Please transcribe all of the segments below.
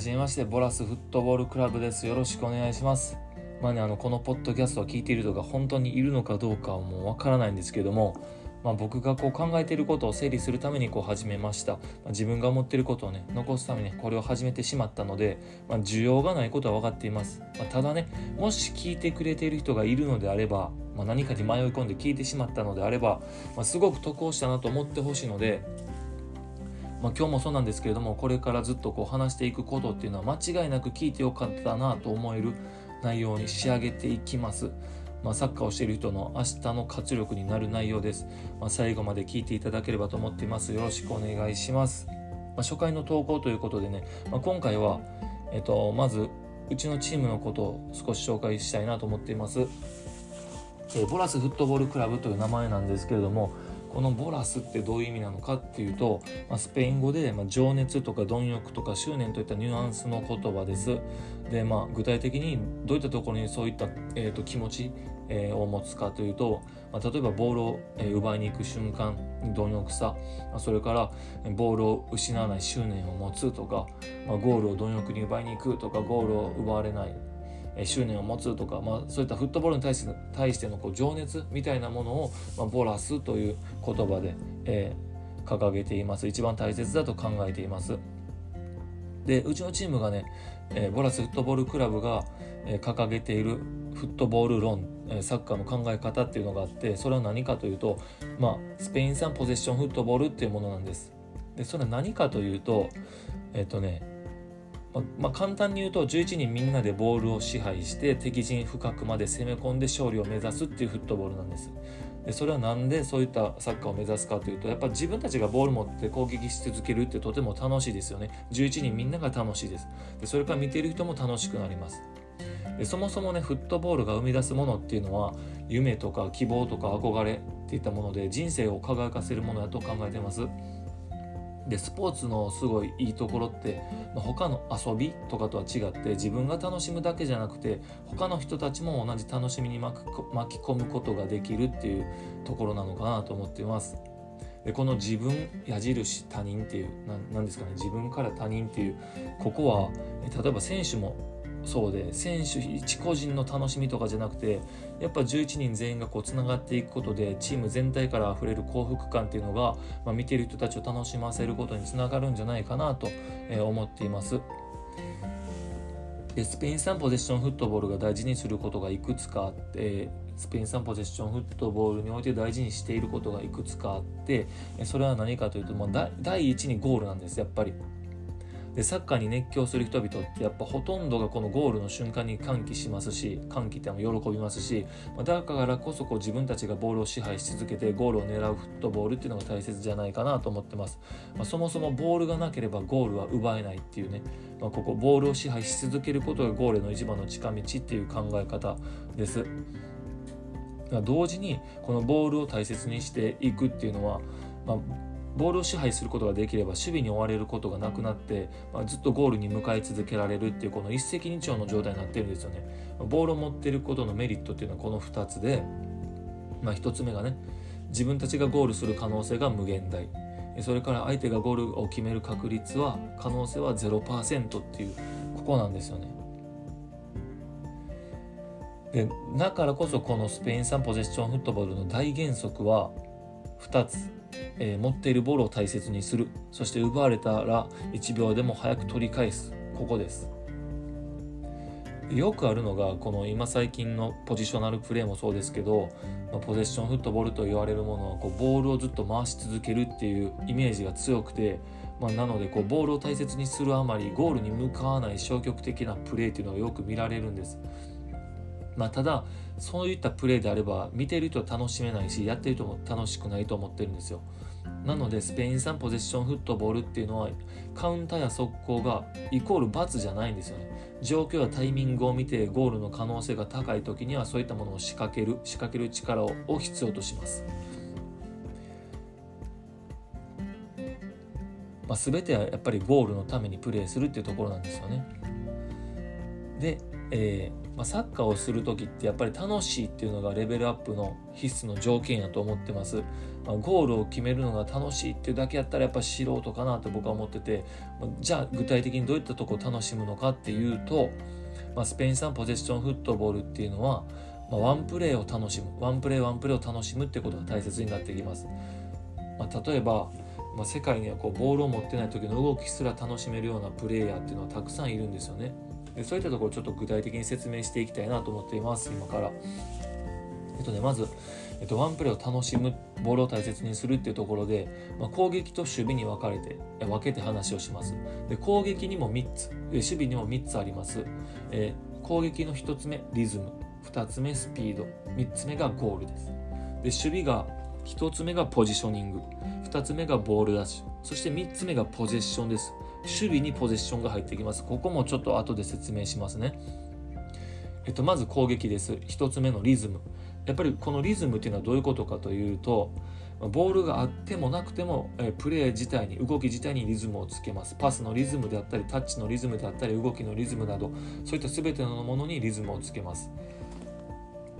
はじめましてボラスフットボールクラブです。よろしくお願いします。まあねあのこのポッドキャストを聞いている人が本当にいるのかどうかはもうわからないんですけどもまあ、僕がこう考えていることを整理するためにこう始めました、まあ、自分が思っていることをね残すためにこれを始めてしまったので、まあ、需要がないことは分かっています、まただねもし聞いてくれている人がいるのであれば、ま何かに迷い込んで聞いてしまったのであれば、ますごく得をしたなと思ってほしいのでまあ、今日もそうなんですけれどもこれからずっとこう話していくことっていうのは間違いなく聞いてよかったなと思える内容に仕上げていきます。まあ、サッカーをしている人の明日の活力になる内容です。まあ、最後まで聞いていただければと思っています。よろしくお願いします。まあ、初回の投稿ということでね、まあ、今回は、えっと、まずうちのチームのことを少し紹介したいなと思っています。え、ボラスフットボールクラブという名前なんですけれども、このボラスってどういう意味なのかっていうと、まあ、スペイン語で、まあ、情熱とか貪欲とか執念といったニュアンスの言葉です。で、まあ、具体的にどういったところにそういった、えーと、気持ち、えー、を持つかというと、まあ、例えばボールを、奪いに行く瞬間貪欲さ、それからボールを失わない執念を持つとか、まあ、ゴールを貪欲に奪いに行くとかゴールを奪われない執念を持つとか、まあ、そういったフットボールに対して対してのこう情熱みたいなものを、まあ、ボラスという言葉で、えー、掲げています。一番大切だと考えています。でうちのチームがね、えー、ボラスフットボールクラブが、えー、掲げているフットボール論、えサッカーの考え方っていうのがあってそれは何かというと、まあ、スペイン産ポゼッションフットボールっていうものなんです。でそれは何かというとえっ、とねまあ、簡単に言うと11人みんなでボールを支配して敵陣深くまで攻め込んで勝利を目指すっていうフットボールなんです。でそれは何でそういったサッカーを目指すかというとやっぱ自分たちがボール持って攻撃し続けるってとても楽しいですよね。11人みんなが楽しいです。でそれから見ている人も楽しくなります。でそもそもねフットボールが生み出すものっていうのは夢とか希望とか憧れっていったもので人生を輝かせるものだと考えてます。でスポーツのすごいいいところって他の遊びとかとは違って自分が楽しむだけじゃなくて他の人たちも同じ楽しみに巻き込むことができるっていうところなのかなと思っています。でこの自分矢印他人っていう何ですかね自分から他人っていうここは例えば選手もそうで選手一個人の楽しみとかじゃなくてやっぱ11人全員がこうつながっていくことでチーム全体から溢れる幸福感っていうのが、まあ、見てる人たちを楽しませることにつながるんじゃないかなと、え思っています。でスペイン産ポゼッションフットボールが大事にすることがいくつかあってスペイン産ポゼッションフットボールにおいて大事にしていることがいくつかあってそれは何かというと、まあ、第一にゴールなんですやっぱり。でサッカーに熱狂する人々ってやっぱほとんどがこのゴールの瞬間に歓喜しますし歓喜っての喜びますしだからこそこう自分たちがボールを支配し続けてゴールを狙うフットボールっていうのが大切じゃないかなと思ってます、まあ、そもそもボールがなければゴールは奪えないっていうね、まあ、ここボールを支配し続けることがゴールの一番の近道っていう考え方です。同時にこのボールを大切にしていくっていうのは、まあボールを支配することができれば守備に追われることがなくなって、まあ、ずっとゴールに向かい続けられるっていうこの一石二鳥の状態になってるんですよね。ボールを持ってることのメリットっていうのはこの2つで、まあ、1つ目がね自分たちがゴールする可能性が無限大それから相手がゴールを決める確率は可能性は0%っていうここなんですよね。でだからこそこのスペイン産ポゼッションフットボールの大原則は2つえー、持っているボールを大切にする。そして奪われたら1秒でも早く取り返す。ここです。よくあるのがこの今最近のポジショナルプレーもそうですけど、まあ、ポゼッションフットボールと言われるものはこうボールをずっと回し続けるっていうイメージが強くて、まあ、なのでこうボールを大切にするあまりゴールに向かわない消極的なプレーっていうのがよく見られるんです。まあ、ただそういったプレーであれば見ている人は楽しめないしやってる人も楽しくないと思ってるんですよ。なのでスペイン産ポゼッションフットボールっていうのはカウンターや速攻がイコール罰じゃないんですよね。状況やタイミングを見てゴールの可能性が高い時にはそういったものを仕掛ける仕掛ける力を必要とします。まあ、全てはやっぱりゴールのためにプレーするっていうところなんですよね。で、えーまあ、サッカーをする時ってやっぱり楽しいっていうのがレベルアップの必須の条件やと思ってます、まあ、ゴールを決めるのが楽しいっていうだけやったらやっぱ素人かなと僕は思ってて、まあ、じゃあ具体的にどういったとこを楽しむのかっていうと、ま、スペイン産ポゼッションフットボールっていうのは、ま、ワンプレーを楽しむ。ワンプレーワンプレーを楽しむってことが大切になってきます、ま、例えばま、世界にはこうボールを持ってない時の動きすら楽しめるようなプレイヤーっていうのはたくさんいるんですよね。そういったところをちょっと具体的に説明していきたいなと思っています今から。えっとね、まず、えっと、ワンプレーを楽しむボールを大切にするっていうところで、まあ、攻撃と守備に分かれて分けて話をします。で攻撃にも3つ守備にも3つあります、えー、攻撃の1つ目リズム。2つ目スピード。3つ目がゴールです。で守備が1つ目がポジショニング。2つ目がボールダッシュ。そして3つ目がポゼッションです。守備にポゼッションが入ってきます。ここもちょっと後で説明しますね。えっとまず攻撃です。1つ目のリズム。やっぱりこのリズムっていうのはどういうことかというとボールがあってもなくても、えプレー自体に動き自体にリズムをつけます。パスのリズムであったりタッチのリズムであったり動きのリズムなどそういった全てのものにリズムをつけます。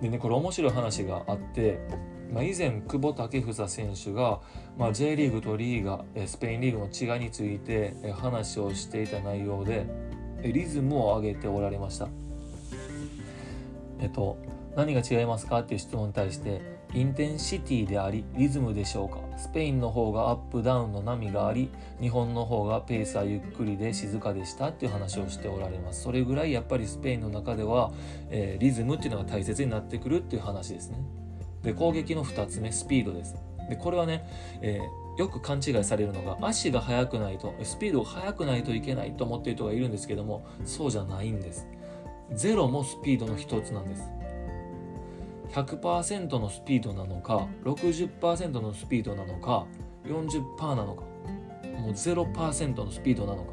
でねこれ面白い話があってまあ、以前久保建英選手が、まあ、J リーグとリーガスペインリーグの違いについて話をしていた内容でリズムを上げておられました。えっと何が違いますかっていう質問に対してインテンシティでありリズムでしょうか。スペインの方がアップダウンの波があり日本の方がペースはゆっくりで静かでしたっていう話をしておられます。それぐらいやっぱりスペインの中では、えー、リズムっていうのが大切になってくるっていう話ですねで攻撃の2つ目スピードです。でこれはね、えー、よく勘違いされるのが足が速くないとスピードが速くないといけないと思っている人がいるんですけどもそうじゃないんです。ゼロもスピードの一つなんです。100%のスピードなのか60%のスピードなのか40%なのかもう0%のスピードなのか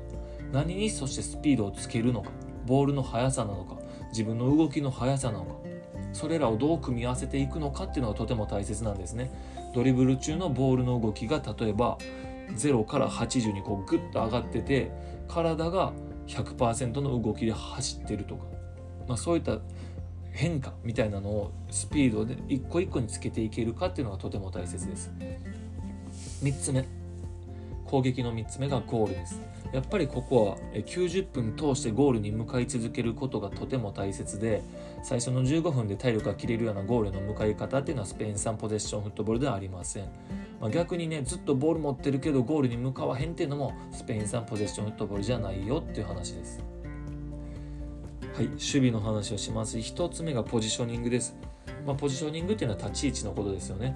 何にそしてスピードをつけるのかボールの速さなのか自分の動きの速さなのか。それらをどう組み合わせていくのかっていうのがとても大切なんですね。ドリブル中のボールの動きが例えば0から80にこうグッと上がってて体が100%の動きで走ってるとか、まあ、そういった変化みたいなのをスピードで一個一個につけていけるかっていうのがとても大切です。3つ目。攻撃の3つ目がゴールです。やっぱりここは90分通してゴールに向かい続けることがとても大切で最初の15分で体力が切れるようなゴールの向かい方っていうのはスペイン産ポゼッションフットボールではありません、まあ、逆にねずっとボール持ってるけどゴールに向かわへんっていうのもスペイン産ポゼッションフットボールじゃないよっていう話です。はい守備の話をします。1つ目がポジショニングです、まあ、ポジショニングっていうのは立ち位置のことですよね、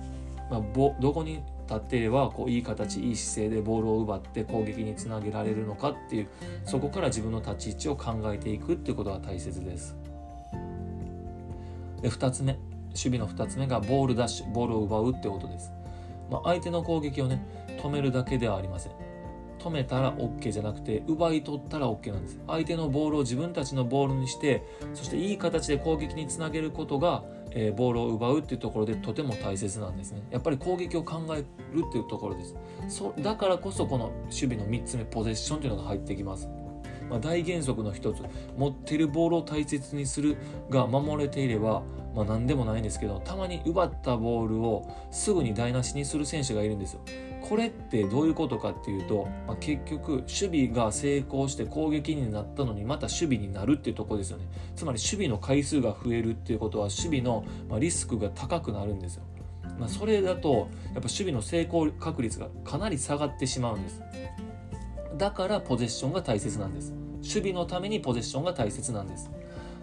まあ、どこに立ていればこういい形いい姿勢でボールを奪って攻撃につなげられるのかっていうそこから自分の立ち位置を考えていくっていうことが大切です。で2つ目守備の2つ目がボールダッシュボールを奪うってことです。まあ、相手の攻撃をね止めるだけではありません。止めたら OK じゃなくて奪い取ったら OK なんです相手のボールを自分たちのボールにしてそしていい形で攻撃につなげることがえー、ボールを奪うっていうところでとても大切なんですね。やっぱり攻撃を考えるっていうところです。そだからこそこの守備の3つ目ポゼッションっていうのが入ってきます。まあ、大原則の一つ。持ってるボールを大切にするが守れていれば、まあ、何でもないんですけどたまに奪ったボールをすぐに台無しにする選手がいるんですよ。これってどういうことかっていうと、まあ、結局守備が成功して攻撃になったのにまた守備になるっていうとこですよね。つまり守備の回数が増えるっていうことは守備のリスクが高くなるんですよ。まあ、それだとやっぱ守備の成功確率がかなり下がってしまうんです。だからポゼッションが大切なんです。守備のためにポゼッションが大切なんです。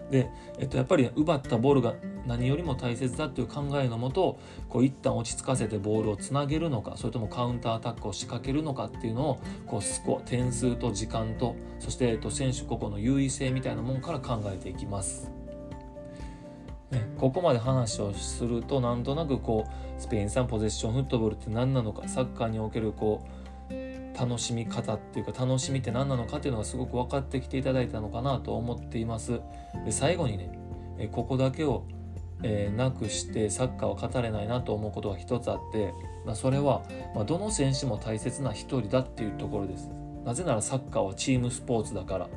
で、えっと、やっぱり奪ったボールが何よりも大切だっていう考えのもとこう一旦落ち着かせてボールをつなげるのかそれともカウンターアタックを仕掛けるのかっていうのをこうスコア点数と時間とそして、えっと、選手個々の優位性みたいなものから考えていきます。ね、ここまで話をするとなんとなくこうスペイン産ポゼッションフットボールって何なのかサッカーにおけるこう楽しみ方っていうか楽しみって何なのかっていうのがすごく分かってきていただいたのかなと思っていますで最後にねここだけを、えー、なくしてサッカーを語れないなと思うことが一つあって、まあ、それは、まあ、どの選手も大切な一人だっていうところです。なぜならサッカーはチームスポーツだから。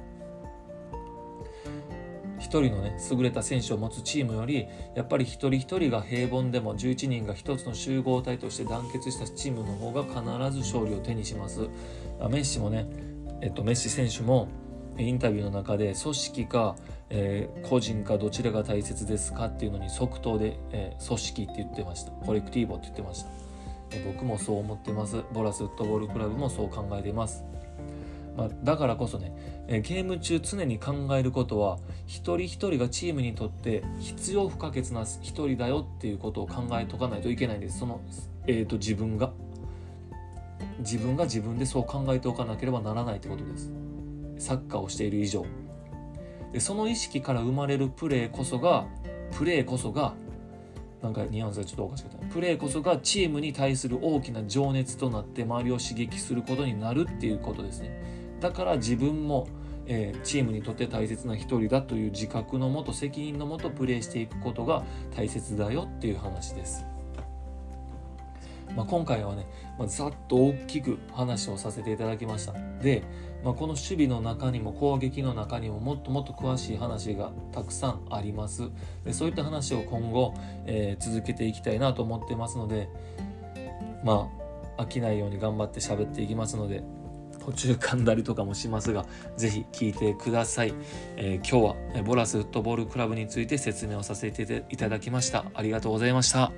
1人のね優れた選手を持つチームよりやっぱり一人一人が平凡でも11人が1つの集合体として団結したチームの方が必ず勝利を手にします。メッシもね、えっと、メッシ選手もインタビューの中で組織か、えー、個人かどちらが大切ですかっていうのに即答で、えー、組織って言ってました。コレクティーボって言ってました、え僕もそう思ってます。ボラスフットボールクラブもそう考えてます。まあ、だからこそね、えゲーム中常に考えることは一人一人がチームにとって必要不可欠な一人だよっていうことを考えとかないといけないんです。その、えーと、自分が。自分が自分でそう考えておかなければならないってことです。サッカーをしている以上でその意識から生まれるプレーこそがプレーこそがなんかニュアンスがちょっとおかしかったプレーこそがチームに対する大きな情熱となって周りを刺激することになるっていうことですねだから自分も、えー、チームにとって大切な一人だという自覚のもと責任のもとプレーしていくことが大切だよっていう話です。まあ、今回はね、まあ、ざっと大きく話をさせていただきました。で、まあ、この守備の中にも攻撃の中にももっともっと詳しい話がたくさんあります。でそういった話を今後、えー、続けていきたいなと思ってますので、まあ、飽きないように頑張って喋っていきますので、途中噛んだりとかもしますが、ぜひ聞いてください。えー、今日はボラスフットボールクラブについて説明をさせていただきました。ありがとうございました。